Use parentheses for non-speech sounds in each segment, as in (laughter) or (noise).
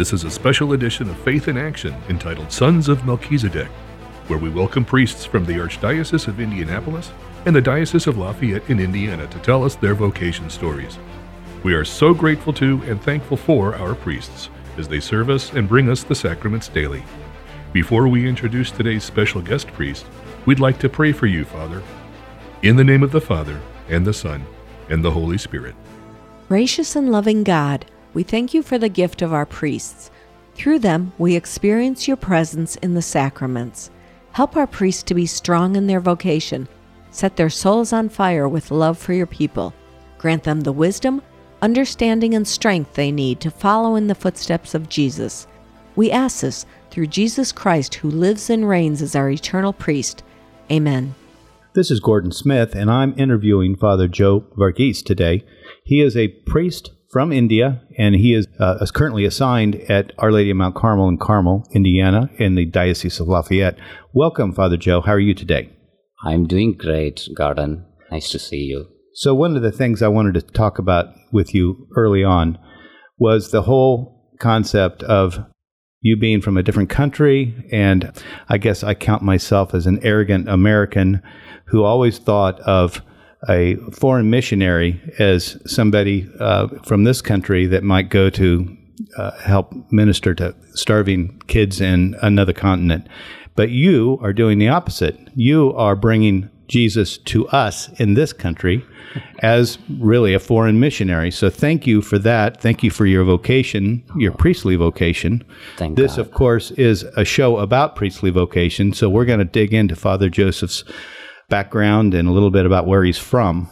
This is a special edition of Faith in Action entitled Sons of Melchizedek, where we welcome priests from the Archdiocese of Indianapolis and the Diocese of Lafayette in Indiana to tell us their vocation stories. We are so grateful to and thankful for our priests as they serve us and bring us the sacraments daily. Before we introduce today's special guest priest, we'd like to pray for you, Father. In the name of the Father, and the Son, and the Holy Spirit. Gracious and loving God, we thank you for the gift of our priests. Through them, we experience your presence in the sacraments. Help our priests to be strong in their vocation. Set their souls on fire with love for your people. Grant them the wisdom, understanding, and strength they need to follow in the footsteps of Jesus. We ask this through Jesus Christ, who lives and reigns as our eternal priest. Amen. This is Gordon Smith, and I'm interviewing Father Joe Varghese today. He is a priest from India, and he is, uh, is currently assigned at Our Lady of Mount Carmel in Carmel, Indiana, in the Diocese of Lafayette. Welcome, Father Joe. How are you today? I'm doing great, Gordon. Nice to see you. So, one of the things I wanted to talk about with you early on was the whole concept of you being from a different country. And I guess I count myself as an arrogant American who always thought of a foreign missionary as somebody uh, from this country that might go to uh, help minister to starving kids in another continent. But you are doing the opposite. You are bringing Jesus to us in this country as really a foreign missionary. So thank you for that. Thank you for your vocation, your priestly vocation. Thank this, God. of course, is a show about priestly vocation. So we're going to dig into Father Joseph's background and a little bit about where he's from.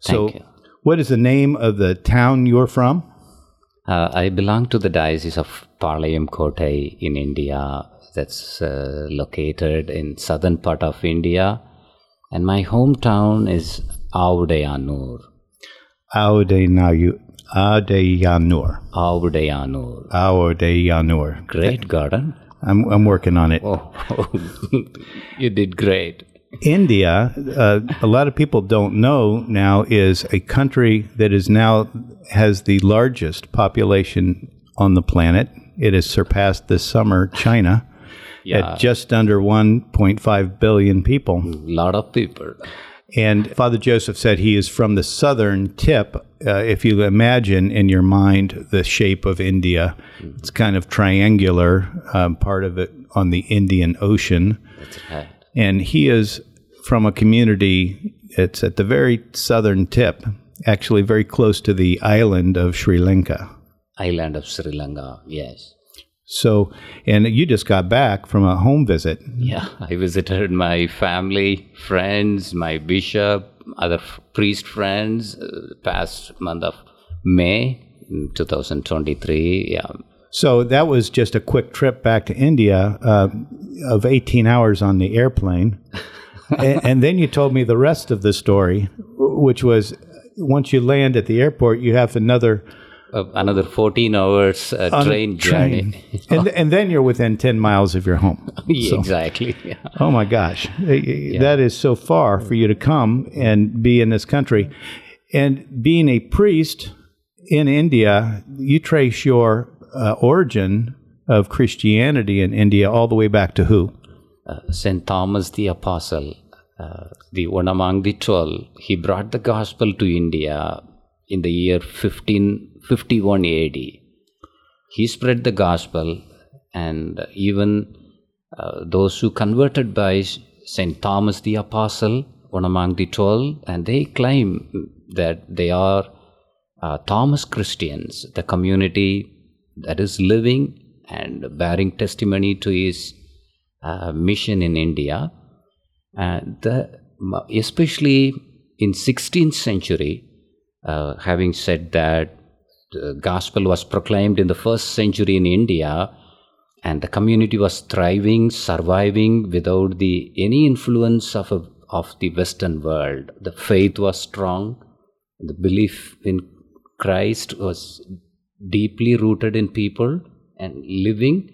So, Thank you. what is the name of the town you're from? Uh, I belong to the Diocese of Palayam Kotte in India. That's uh, located in southern part of India, and my hometown is Audeyanur. Audenayu, Audeyanur. Audayanur. Audeyanur. Great garden. I'm, I'm working on it. Oh, (laughs) you did great. India, uh, a lot of people don't know now, is a country that is now has the largest population on the planet. It has surpassed this summer China Yeah. at just under 1.5 billion people. A lot of people. And Father Joseph said he is from the southern tip. Uh, if you imagine in your mind the shape of India, it's kind of triangular, um, part of it on the Indian Ocean. That's right. And he is from a community, it's at the very southern tip, actually very close to the island of Sri Lanka. Island of Sri Lanka. Yes. So, and you just got back from a home visit. Yeah, (laughs) I visited my family, friends, my bishop, other f- priest friends, uh, past month of May mm, 2023. Yeah, So that was just a quick trip back to India uh, of 18 hours on the airplane. and, (laughs) and then you told me the rest of the story, which was once you land at the airport, you have another uh, another 14 hours uh, on train journey. and, and then you're within 10 miles of your home. (laughs) Yeah, exactly. Yeah. Oh my gosh. (laughs) That is so far for you to come and be in this country. And being a priest in India, you trace your uh, origin of Christianity in India all the way back to who? Uh, Saint Thomas the Apostle, uh, the one among the twelve, he brought the gospel to India in the year 1551 AD. He spread the gospel, and even uh, those who converted by Saint Thomas the Apostle, one among the twelve, and they claim that they are uh, Thomas Christians, the community that is living and bearing testimony to his uh, mission in India. And the, especially in 16th century, uh, having said that the gospel was proclaimed in the first century in India, and the community was thriving, surviving without the any influence of a, of the Western world. The faith was strong, the belief in Christ was deeply rooted in people and living.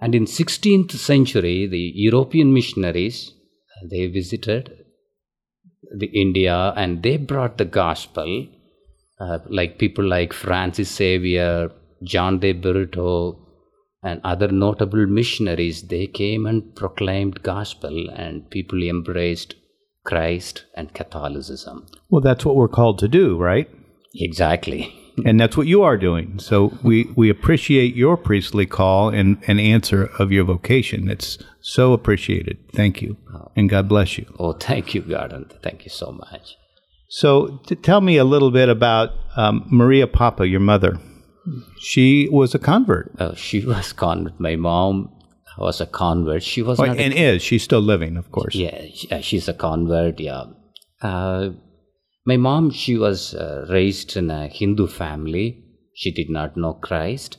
And in 16th century, the European missionaries they visited the India and they brought the gospel, uh, like people like Francis Xavier, John de Burito and other notable missionaries, they came and proclaimed gospel and people embraced Christ and Catholicism. Well, that's what we're called to do, right? Exactly. And that's what you are doing. So we, we appreciate your priestly call and, and answer of your vocation. It's so appreciated. Thank you. And God bless you. Oh, thank you, Gordon. Thank you so much. So t- tell me a little bit about um, Maria Papa, your mother. She was a convert. Uh, she was convert. My mom was a convert. She was Oh, not a and is. She's still living, of course. Yeah, uh, she's a convert. Yeah. Uh, my mom, she was uh, raised in a Hindu family. She did not know Christ.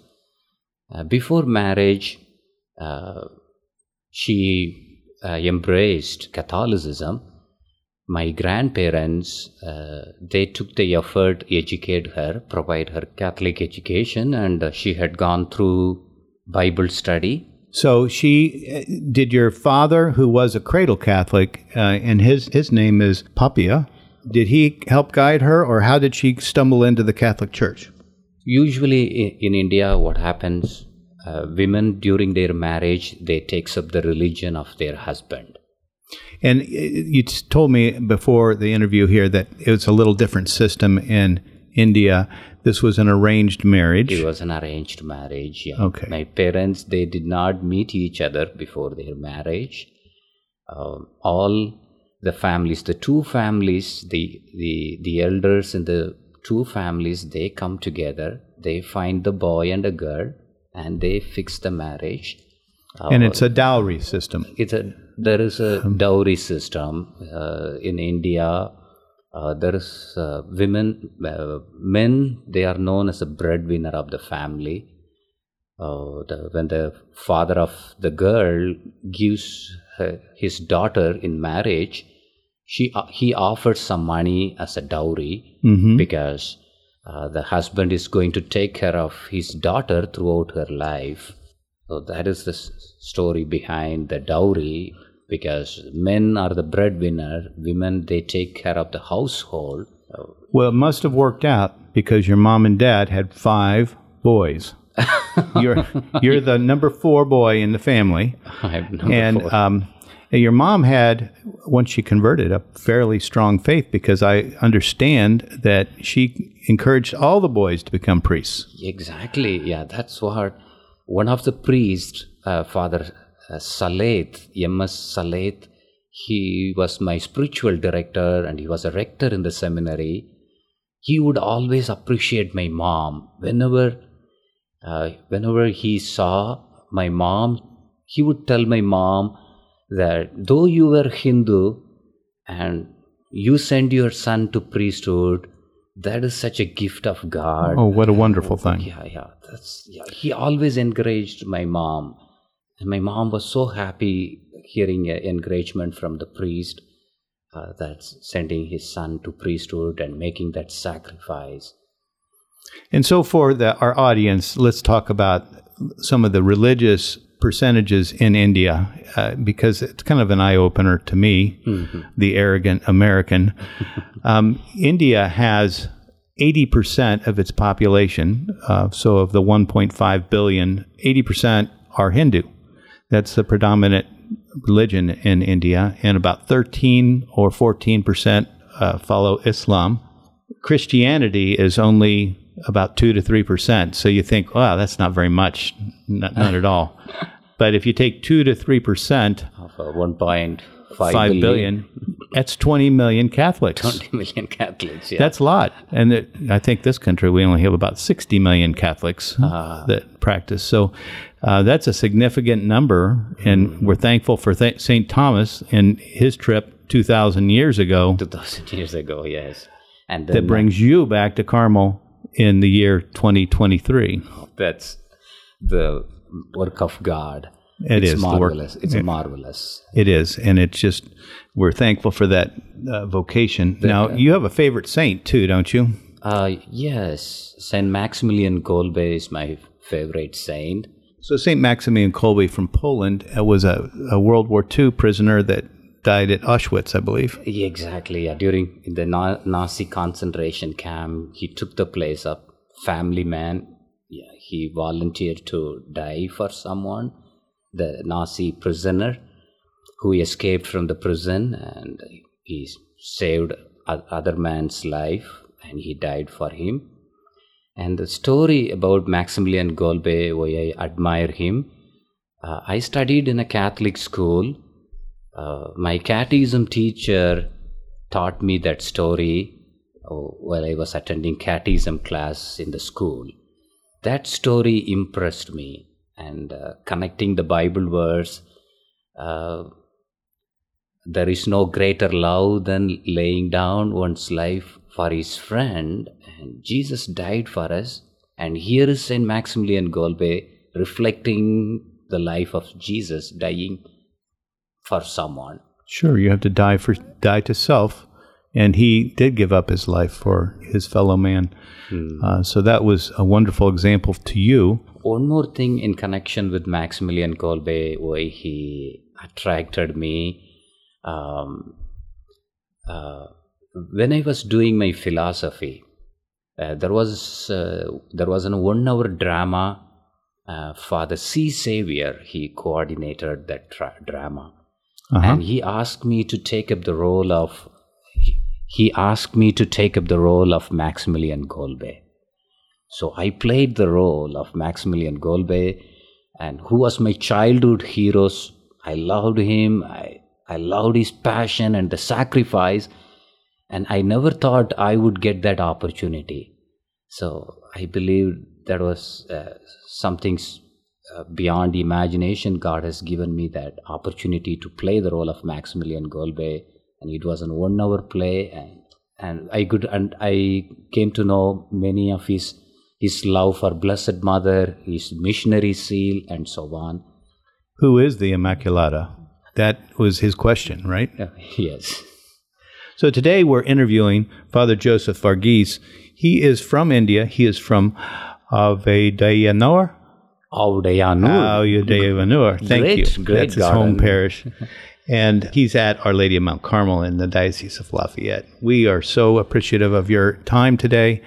Uh, before marriage, uh, she uh, embraced Catholicism. My grandparents, uh, they took the effort educate her, provide her Catholic education, and uh, she had gone through Bible study. So she did your father, who was a cradle Catholic, uh, and his his name is Papia. Did he help guide her, or how did she stumble into the Catholic Church? usually in india what happens uh, women during their marriage they takes up the religion of their husband And uh, you told me before the interview here that it was a little different system in India. This was an arranged marriage. it was an arranged marriage yeah. Okay. my parents they did not meet each other before their marriage um, all the families the two families the the the elders in the two families they come together they find the boy and a girl and they fix the marriage and it's a dowry system. it's a there is a (laughs) dowry system uh, in India. Uh, there is uh, women, uh, men. They are known as a breadwinner of the family. Uh, the, when the father of the girl gives her, his daughter in marriage, she uh, he offered some money as a dowry Mm-hmm. because uh, the husband is going to take care of his daughter throughout her life. So that is the s- story behind the dowry because men are the breadwinner, women they take care of the household. Well, it must have worked out because your mom and dad had five boys. (laughs) you're you're the number four boy in the family, (laughs) number and four. Um, your mom had once she converted a fairly strong faith because I understand that she encouraged all the boys to become priests. Exactly, yeah, that's what one of the priests, uh, Father uh, Saleth, M.S. He was my spiritual director and he was a rector in the seminary. He would always appreciate my mom. Whenever, uh, whenever he saw my mom, he would tell my mom that though you were Hindu and you send your son to priesthood, that is such a gift of God. Oh, what a wonderful thing! Yeah, yeah. That's yeah. He always encouraged my mom, and my mom was so happy hearing encouragement from the priest uh, that's sending his son to priesthood and making that sacrifice. And so, for the, our audience, let's talk about some of the religious percentages in India, uh, because it's kind of an eye opener to me, the arrogant American. (laughs) um, India has 80% of its population, uh, so of the 1.5 billion, 80% are Hindu. That's the predominant religion in India, and about 13 or 14% uh, follow Islam. Christianity is only about 2 to 3%. So you think, wow, that's not very much. Not, not at all. (laughs) But if you take 2 to 3%, Of uh, 1.5 5 billion, billion, that's 20 million Catholics. 20 million Catholics. Yeah. That's a lot. And it, I think this country, we only have about 60 million Catholics that practice. So uh, that's a significant number. And we're thankful for th- St. Thomas and his trip 2,000 years ago 2000 years ago, yes. And that brings you back to Carmel in the year 2023. that's the work of God. It it's is the work- marvelous. It's marvelous. It is. And it's just, we're thankful for that uh, vocation. now, you have a favorite saint too, don't you? Uh, yes, Saint Maximilian Kolbe is my favorite saint. So St. Maximilian Kolbe from Poland uh, was a, a World War II prisoner that died at Auschwitz, I believe. Exactly. Yeah. During the Nazi concentration camp, he took the place of family man. yeah, he volunteered to die for someone, the Nazi prisoner who escaped from the prison and he saved other man's life and he died for him. And the story about Maximilian Kolbe, why I admire him, uh, I studied in a Catholic school. Uh, my catechism teacher taught me that story uh, while I was attending catechism class in the school. That story impressed me, and uh, connecting the Bible verse, uh, there is no greater love than laying down one's life for his friend, and Jesus died for us. And here is Saint Maximilian Kolbe reflecting the life of Jesus, dying for someone. Sure, you have to die for die to self, and he did give up his life for his fellow man. Hmm. Uh, so that was a wonderful example to you. One more thing in connection with Maximilian Kolbe, why he attracted me. Um, uh, when I was doing my philosophy, uh, there was uh, there was a one hour drama uh, Father C. Xavier. He coordinated that tra- drama, uh-huh. and he asked me to take up the role of. He asked me to take up the role of Maximilian Kolbe. So I played the role of Maximilian Kolbe, and who was my childhood heroes. I loved him. I, I loved his passion and the sacrifice and i never thought i would get that opportunity so i believe that was uh, something uh, beyond imagination god has given me that opportunity to play the role of maximilian Kolbe, and it was an one hour play and and i could and i came to know many of his his love for blessed mother his missionary zeal and so on who is the immaculata that was his question right uh, (laughs) yes so today we're interviewing Father Joseph Varghese. He is from India. He is from Avedayanur. Avedayanur. Avedayanur. Thank great, you. Great That's his home parish. and he's at Our Lady of Mount Carmel in the Diocese of Lafayette. We are so appreciative of your time today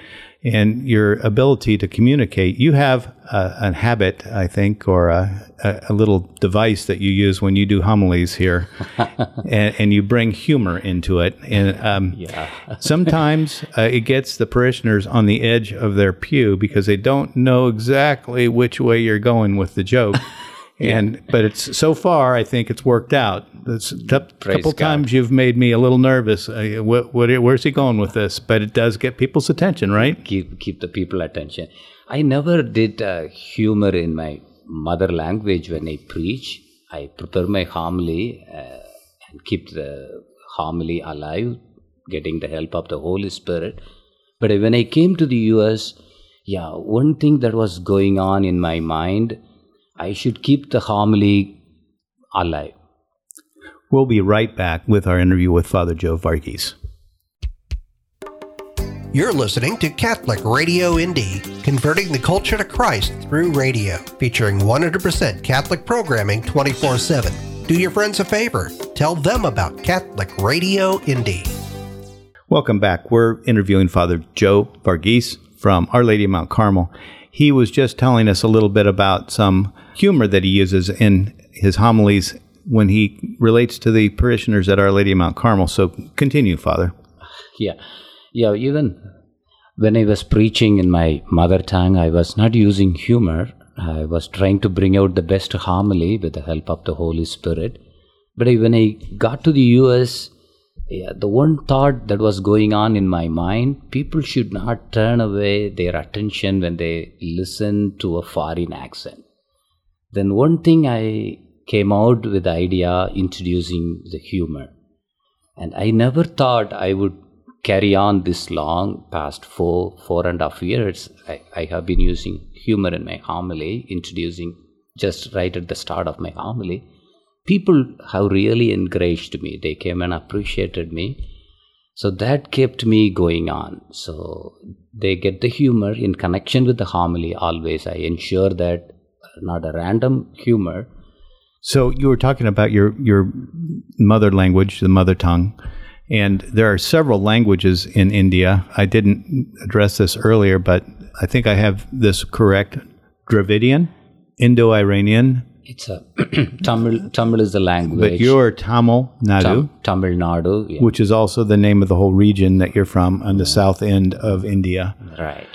and your ability to communicate. You have a, a habit, I think, or a, a, little device that you use when you do homilies here, (laughs) and, and, you bring humor into it. And um, (laughs) yeah. sometimes uh, it gets the parishioners on the edge of their pew because they don't know exactly which way you're going with the joke. (laughs) and but it's so far I think it's worked out. A couple God. times you've made me a little nervous. Uh, what, what, where's he going with this? But it does get people's attention, right? Keep keep the people attention. I never did uh, humor in my mother language when I preach. I prepare my homily uh, and keep the homily alive, getting the help of the Holy Spirit. But when I came to the U.S., yeah, one thing that was going on in my mind I should keep the homily alive. We'll be right back with our interview with Father Joe Varghese. You're listening to Catholic Radio Indy, converting the culture to Christ through radio, featuring 100% Catholic programming 24 7. Do your friends a favor. Tell them about Catholic Radio Indy. Welcome back. We're interviewing Father Joe Varghese from Our Lady of Mount Carmel. He was just telling us a little bit about some humor that he uses in his homilies when he relates to the parishioners at Our Lady of Mount Carmel. So continue, Father. Yeah. Yeah, even when I was preaching in my mother tongue, I was not using humor. I was trying to bring out the best homily with the help of the Holy Spirit. But when I got to the US, yeah, the one thought that was going on in my mind people should not turn away their attention when they listen to a foreign accent then one thing I came out with the idea introducing the humor. And I never thought I would carry on this long, past four, four and a half years. I, I have been using humor in my homily, introducing just right at the start of my homily. People have really encouraged me. They came and appreciated me. So that kept me going on. So they get the humor in connection with the homily always. I ensure that uh, not a random humor. So you were talking about your your mother language, the mother tongue, and there are several languages in India. I didn't address this earlier, but I think I have this correct, Dravidian, Indo-Iranian, It's a (clears throat) Tamil. Tamil is the language. but you're Tamil Nadu, Tam, Tamil Nadu. Yeah, which is also the name of the whole region that you're from on the south end of India. right.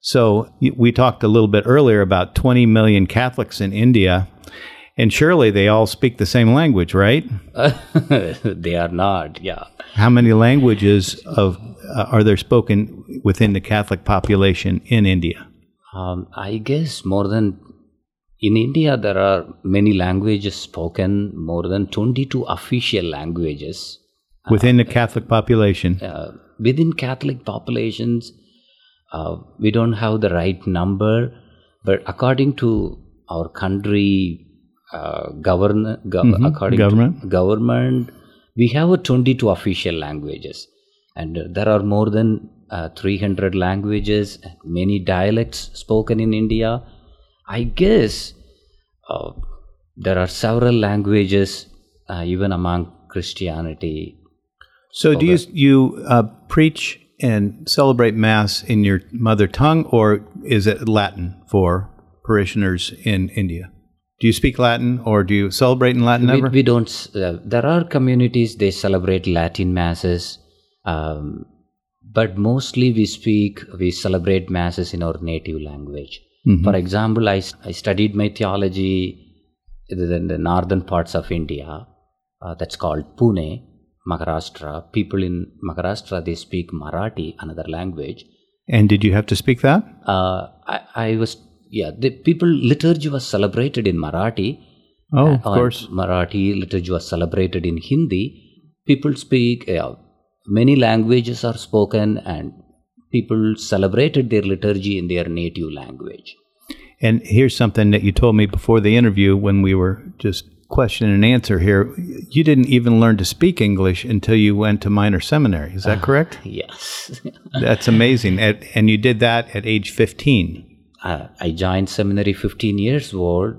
So we talked a little bit earlier about 20 million Catholics in India, and surely they all speak the same language, right? (laughs) they are not. Yeah. How many languages of uh, are there spoken within the Catholic population in India? Um, I guess more than in India there are many languages spoken. More than twenty-two official languages Within the Catholic population, uh, within Catholic populations. Uh, we don't have the right number, but according to our country uh, govern, gov- according Government. to government, we have a 22 official languages, and uh, there are more than uh, 300 languages, and many dialects spoken in India. I guess uh, there are several languages uh, even among Christianity. So, do you you uh, preach and celebrate Mass in your mother tongue, or is it Latin for parishioners in India? Do you speak Latin, or do you celebrate in Latin we, ever? we don't uh, there are communities they celebrate latin masses um, but mostly we speak we celebrate masses in our native language for example I, I studied my theology in the northern parts of india uh, that's called pune maharashtra people in maharashtra they speak marathi another language and did you have to speak that? uh, I, I was yeah the people liturgy was celebrated in marathi Oh, of on course. Marathi literature was celebrated in Hindi. People speak, uh, many languages are spoken, and people celebrated their liturgy in their native language. And here's something that you told me before the interview when we were just question and answer here. You didn't even learn to speak English until you went to minor seminary. Is that correct? (laughs) Yes. (laughs) That's amazing. At, and you did that at age 15. uh, I joined seminary 15 years old.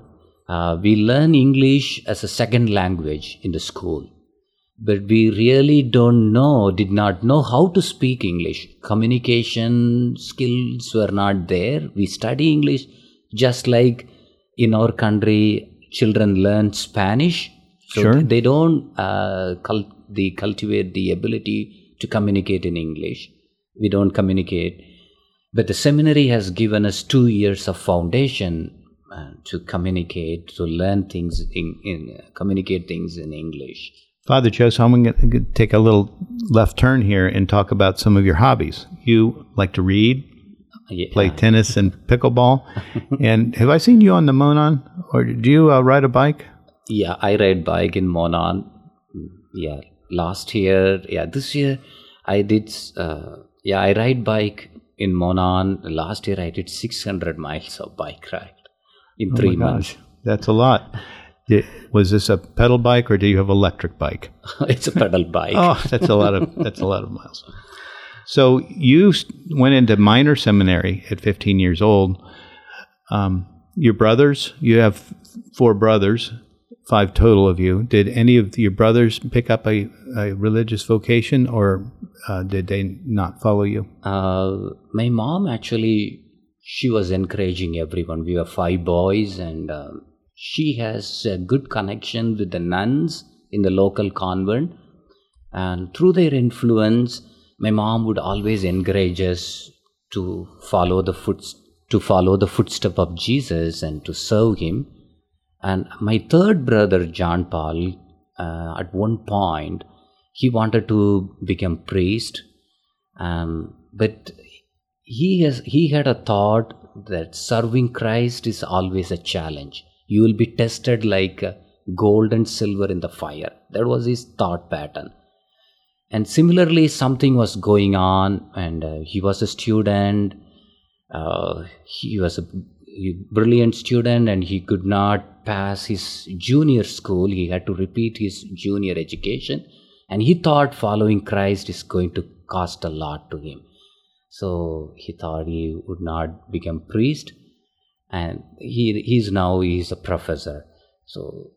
Uh, we learn English as a second language in the school. But we really don't know, did not know how to speak English. Communication skills were not there. We study English just like in our country, children learn Spanish. So Sure. they don't uh, cul- they cultivate the ability to communicate in English. We don't communicate. But the seminary has given us two years of foundation uh, to communicate, to learn things in, in communicate things in English. Father Joseph, I'm going to take a little left turn here and talk about some of your hobbies. You like to read, Yeah. play tennis and pickleball. (laughs) and have I seen you on the Monon? Or do you uh, ride a bike? Yeah, I ride bike in Monon. Mm, Yeah, last year, yeah, this year I did. Uh, yeah, I ride bike in Monon. Last year I did 600 miles of bike ride in three months. That's a lot. Was this a pedal bike or do you have electric bike? (laughs) it's a pedal bike. Oh, that's a lot of (laughs) that's a lot of miles. So you went into minor seminary at 15 years old. Um, your brothers, you have four brothers, five total of you. Did any of your brothers pick up a, a religious vocation, or uh, did they not follow you? Uh, my mom actually, she was encouraging everyone. We were five boys, and um she has a good connection with the nuns in the local convent. And through their influence, my mom would always encourage us to follow the foot to follow the footstep of Jesus and to serve Him. And my third brother, John Paul, uh, at one point, he wanted to become priest, um, but he has he had a thought that serving Christ is always a challenge. You will be tested like gold and silver in the fire. That was his thought pattern. And similarly, something was going on, and uh, he was a student. Uh, he was a brilliant student, and he could not pass his junior school. He had to repeat his junior education, and he thought following Christ is going to cost a lot to him. So he thought he would not become priest, and he he's now he's a professor. So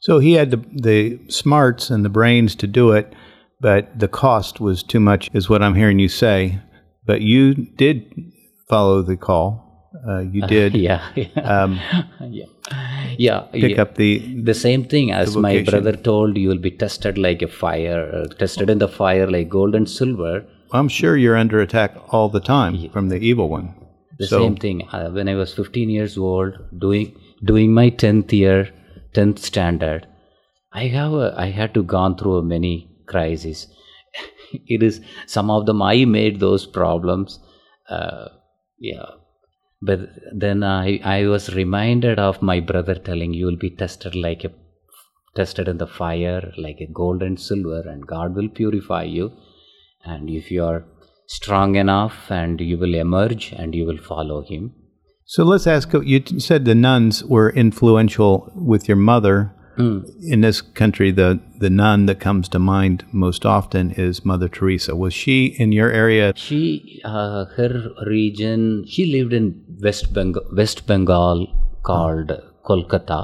So he had the, the smarts and the brains to do it, but the cost was too much, is what I'm hearing you say. But you did follow the call. Uh, you (laughs) did yeah yeah um, (laughs) yeah yeah pick yeah. up the. the same thing as my brother told you will be tested like a fire uh, tested in the fire like gold and silver I'm sure you're under attack all the time from the evil one. The So- same thing uh, when i was 15 years old doing doing my 10th year 10th standard i have a, i had to gone through many crises. (laughs) It is some of them i made those problems uh, yeah. But then I, I was reminded of my brother telling you will be tested like a tested in the fire like a gold and silver and god will purify you. And if you are strong enough and you will emerge and you will follow him So let's ask you said the nuns were influential with your mother. In this country, the, the nun that comes to mind most often is Mother Teresa. Was she in your area? she uh, her region she lived in west bengal west bengal called kolkata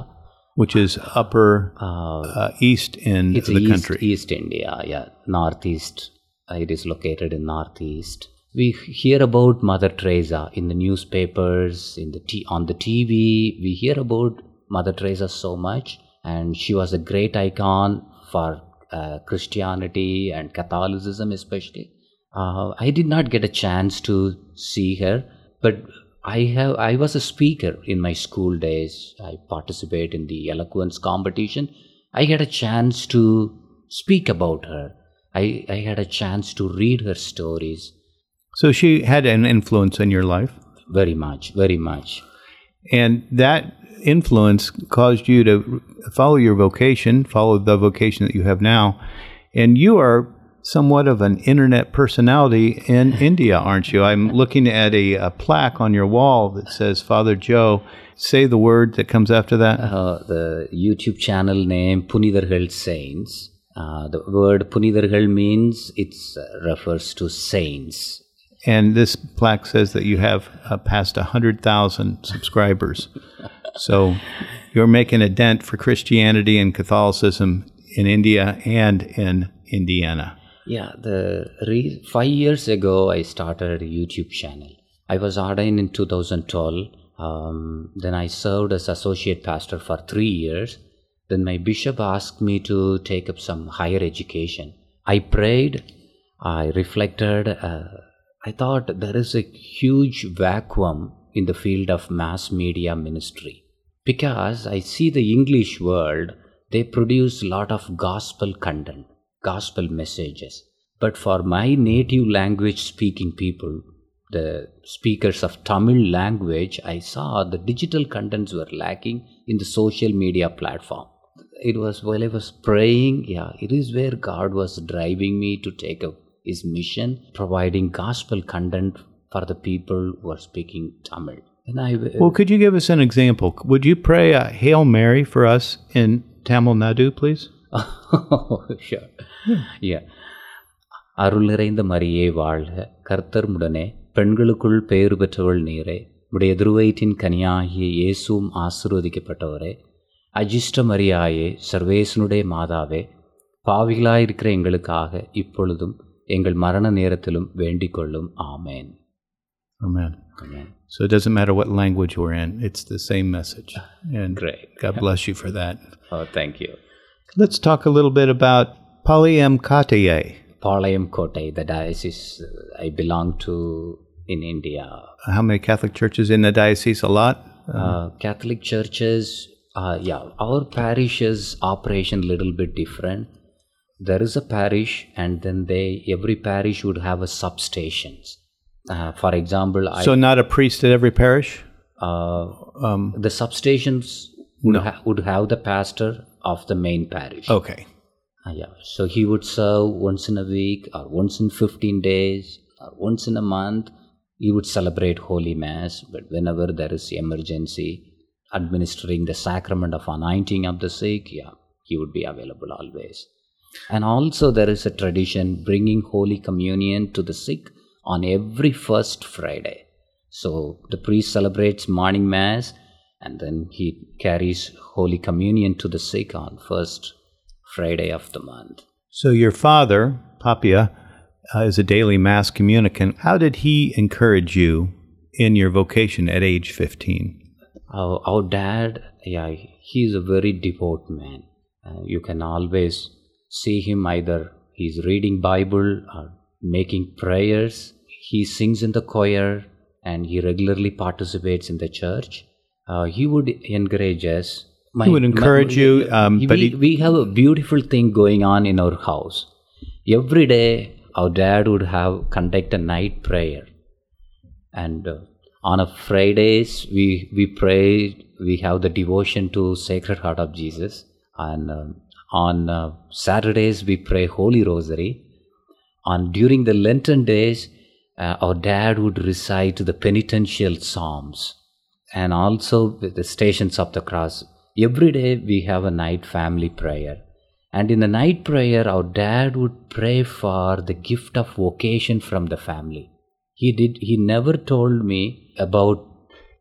Which is upper uh, uh, east end of the east, country. east india yeah northeast it is located in northeast we hear about mother teresa in the newspapers in the t- on the tv we hear about mother teresa so much and she was a great icon for uh, christianity and catholicism especially uh, i did not get a chance to see her but I have I was a speaker in my school days. I participate in the eloquence competition. I had a chance to speak about her. I, I had a chance to read her stories So she had an influence in your life. very much, very much. And that influence caused you to follow your vocation, follow the vocation that you have now. And you are somewhat of an internet personality in (laughs) India, aren't you? I'm looking at a, a plaque on your wall that says Father Joe. Say the word that comes after that. Uh, the YouTube channel name Punidargal Saints. Uh, the word Punidargal means it uh, refers to saints. And this plaque says that you have uh, passed 100,000 subscribers. so you're making a dent for Christianity and Catholicism in India and in Indiana. Yeah, the re- five years ago I started a YouTube channel. I was ordained in 2012. Um, then I served as associate pastor for three years. Then my bishop asked me to take up some higher education. I prayed. I reflected. Uh, I thought there is a huge vacuum in the field of mass media ministry because I see the English world. They produce a lot of gospel content gospel messages. But for my native language speaking people, the speakers of Tamil language, I saw the digital contents were lacking in the social media platform It was while I was praying, yeah, it is where God was driving me to take up his mission, providing gospel content for the people who are speaking Tamil. And I Well, could you give us an example? Would you pray a Hail Mary for us in Tamil Nadu, please? (laughs) sure. Yeah. அருள் நிறைந்த மரியே வாழ்க கர்த்தர் முடனே பெண்களுக்குள் பேறு பெற்றவள் நீரே உடைய திருவயிற்றின் கனியாகிய இயேசுவும் ஆசீர்வதிக்கப்பட்டவரே அஜிஷ்ட மரியாயே சர்வேசனுடைய மாதாவே பாவிகளாயிருக்கிற எங்களுக்காக இப்பொழுதும் எங்கள் மரண நேரத்திலும் வேண்டிக் கொள்ளும் ஆமேன் Amen. Amen. So it doesn't matter what language we're in, it's the same message. And Great. God bless you for that. Oh, thank you. Let's talk a little bit about Palayam Kataye. Palayam Kotai, the diocese uh, I belong to in India. How many Catholic churches in the diocese? A lot? Uh, Catholic churches, uh, yeah, our parishes operation little bit different. There is a parish, and then they every parish would have a substations. Uh, for example, I So not a priest at every parish? uh, Um, the substations would, ha- would have the pastor of the main parish. okay. Uh, yeah, so he would serve once in a week, or once in 15 days, or once in a month. He would celebrate Holy Mass, but whenever there is emergency, administering the sacrament of anointing of the sick, yeah, he would be available always. And also, there is a tradition bringing Holy Communion to the sick on every first Friday. So the priest celebrates morning Mass, and then he carries Holy Communion to the sick on first Friday of the month. So your father, Papia, uh, is a daily mass communicant. How did he encourage you in your vocation at age 15? Our, our dad, yeah, he's a very devout man. Uh, you can always see him either he's reading Bible or making prayers. He sings in the choir and he regularly participates in the church. Uh, he would encourage us. he would encourage my- you, um, we, but he, we have a beautiful thing going on in our house. Every day, our dad would have conduct a night prayer, and uh, on a Fridays we we pray. We have the devotion to Sacred Heart of Jesus, and um on uh, Saturdays we pray Holy Rosary. On during the Lenten days, uh, our dad would recite the penitential psalms and also the stations of the cross. Every day we have a night family prayer. And in the night prayer, our dad would pray for the gift of vocation from the family. He did. He never told me about.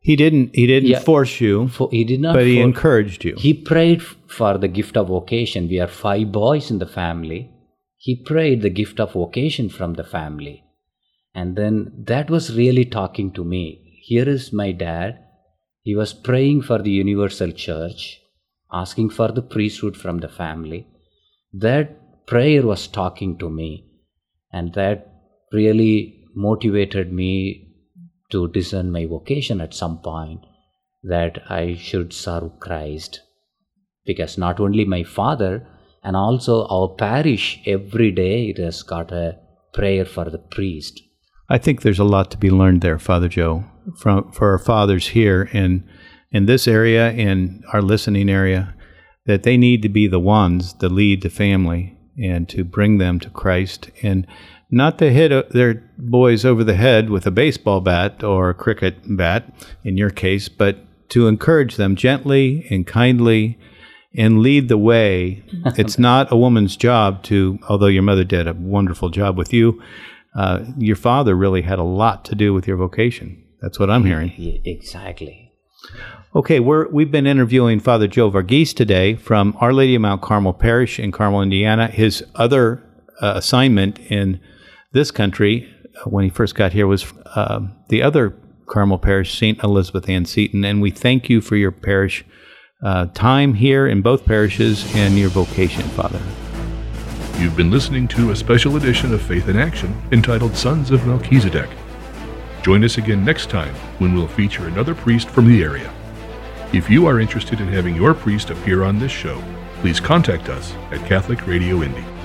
he didn't he didn't Yeah. force you, For, he did not. but he encouraged you. he prayed for the gift of vocation. We are five boys in the family. He prayed the gift of vocation from the family. And then that was really talking to me. Here is my dad. He was praying for the universal church, asking for the priesthood from the family. That prayer was talking to me. And that really motivated me to discern my vocation at some point that I should serve Christ. Because not only my father and also our parish every day it has got a prayer for the priest. I think there's a lot to be learned there, Father Joe, from for our fathers here in in this area, in our listening area, that they need to be the ones to lead the family and to bring them to Christ, and not to hit uh, their boys over the head with a baseball bat or a cricket bat, in your case, but to encourage them gently and kindly and lead the way. (laughs) it's not a woman's job to, although your mother did a wonderful job with you, uh, your father really had a lot to do with your vocation. That's what I'm hearing. Yeah, exactly. Okay, we're, we've been interviewing Father Joe Varghese today from Our Lady of Mount Carmel Parish in Carmel, Indiana. His other uh, assignment in this country uh, when he first got here was uh, the other Carmel Parish, St. Elizabeth Ann Seton. And we thank you for your parish uh, time here in both parishes and your vocation, Father. You've been listening to a special edition of Faith in Action entitled Sons of Melchizedek. Join us again next time when we'll feature another priest from the area. If you are interested in having your priest appear on this show, please contact us at Catholic Radio Indy.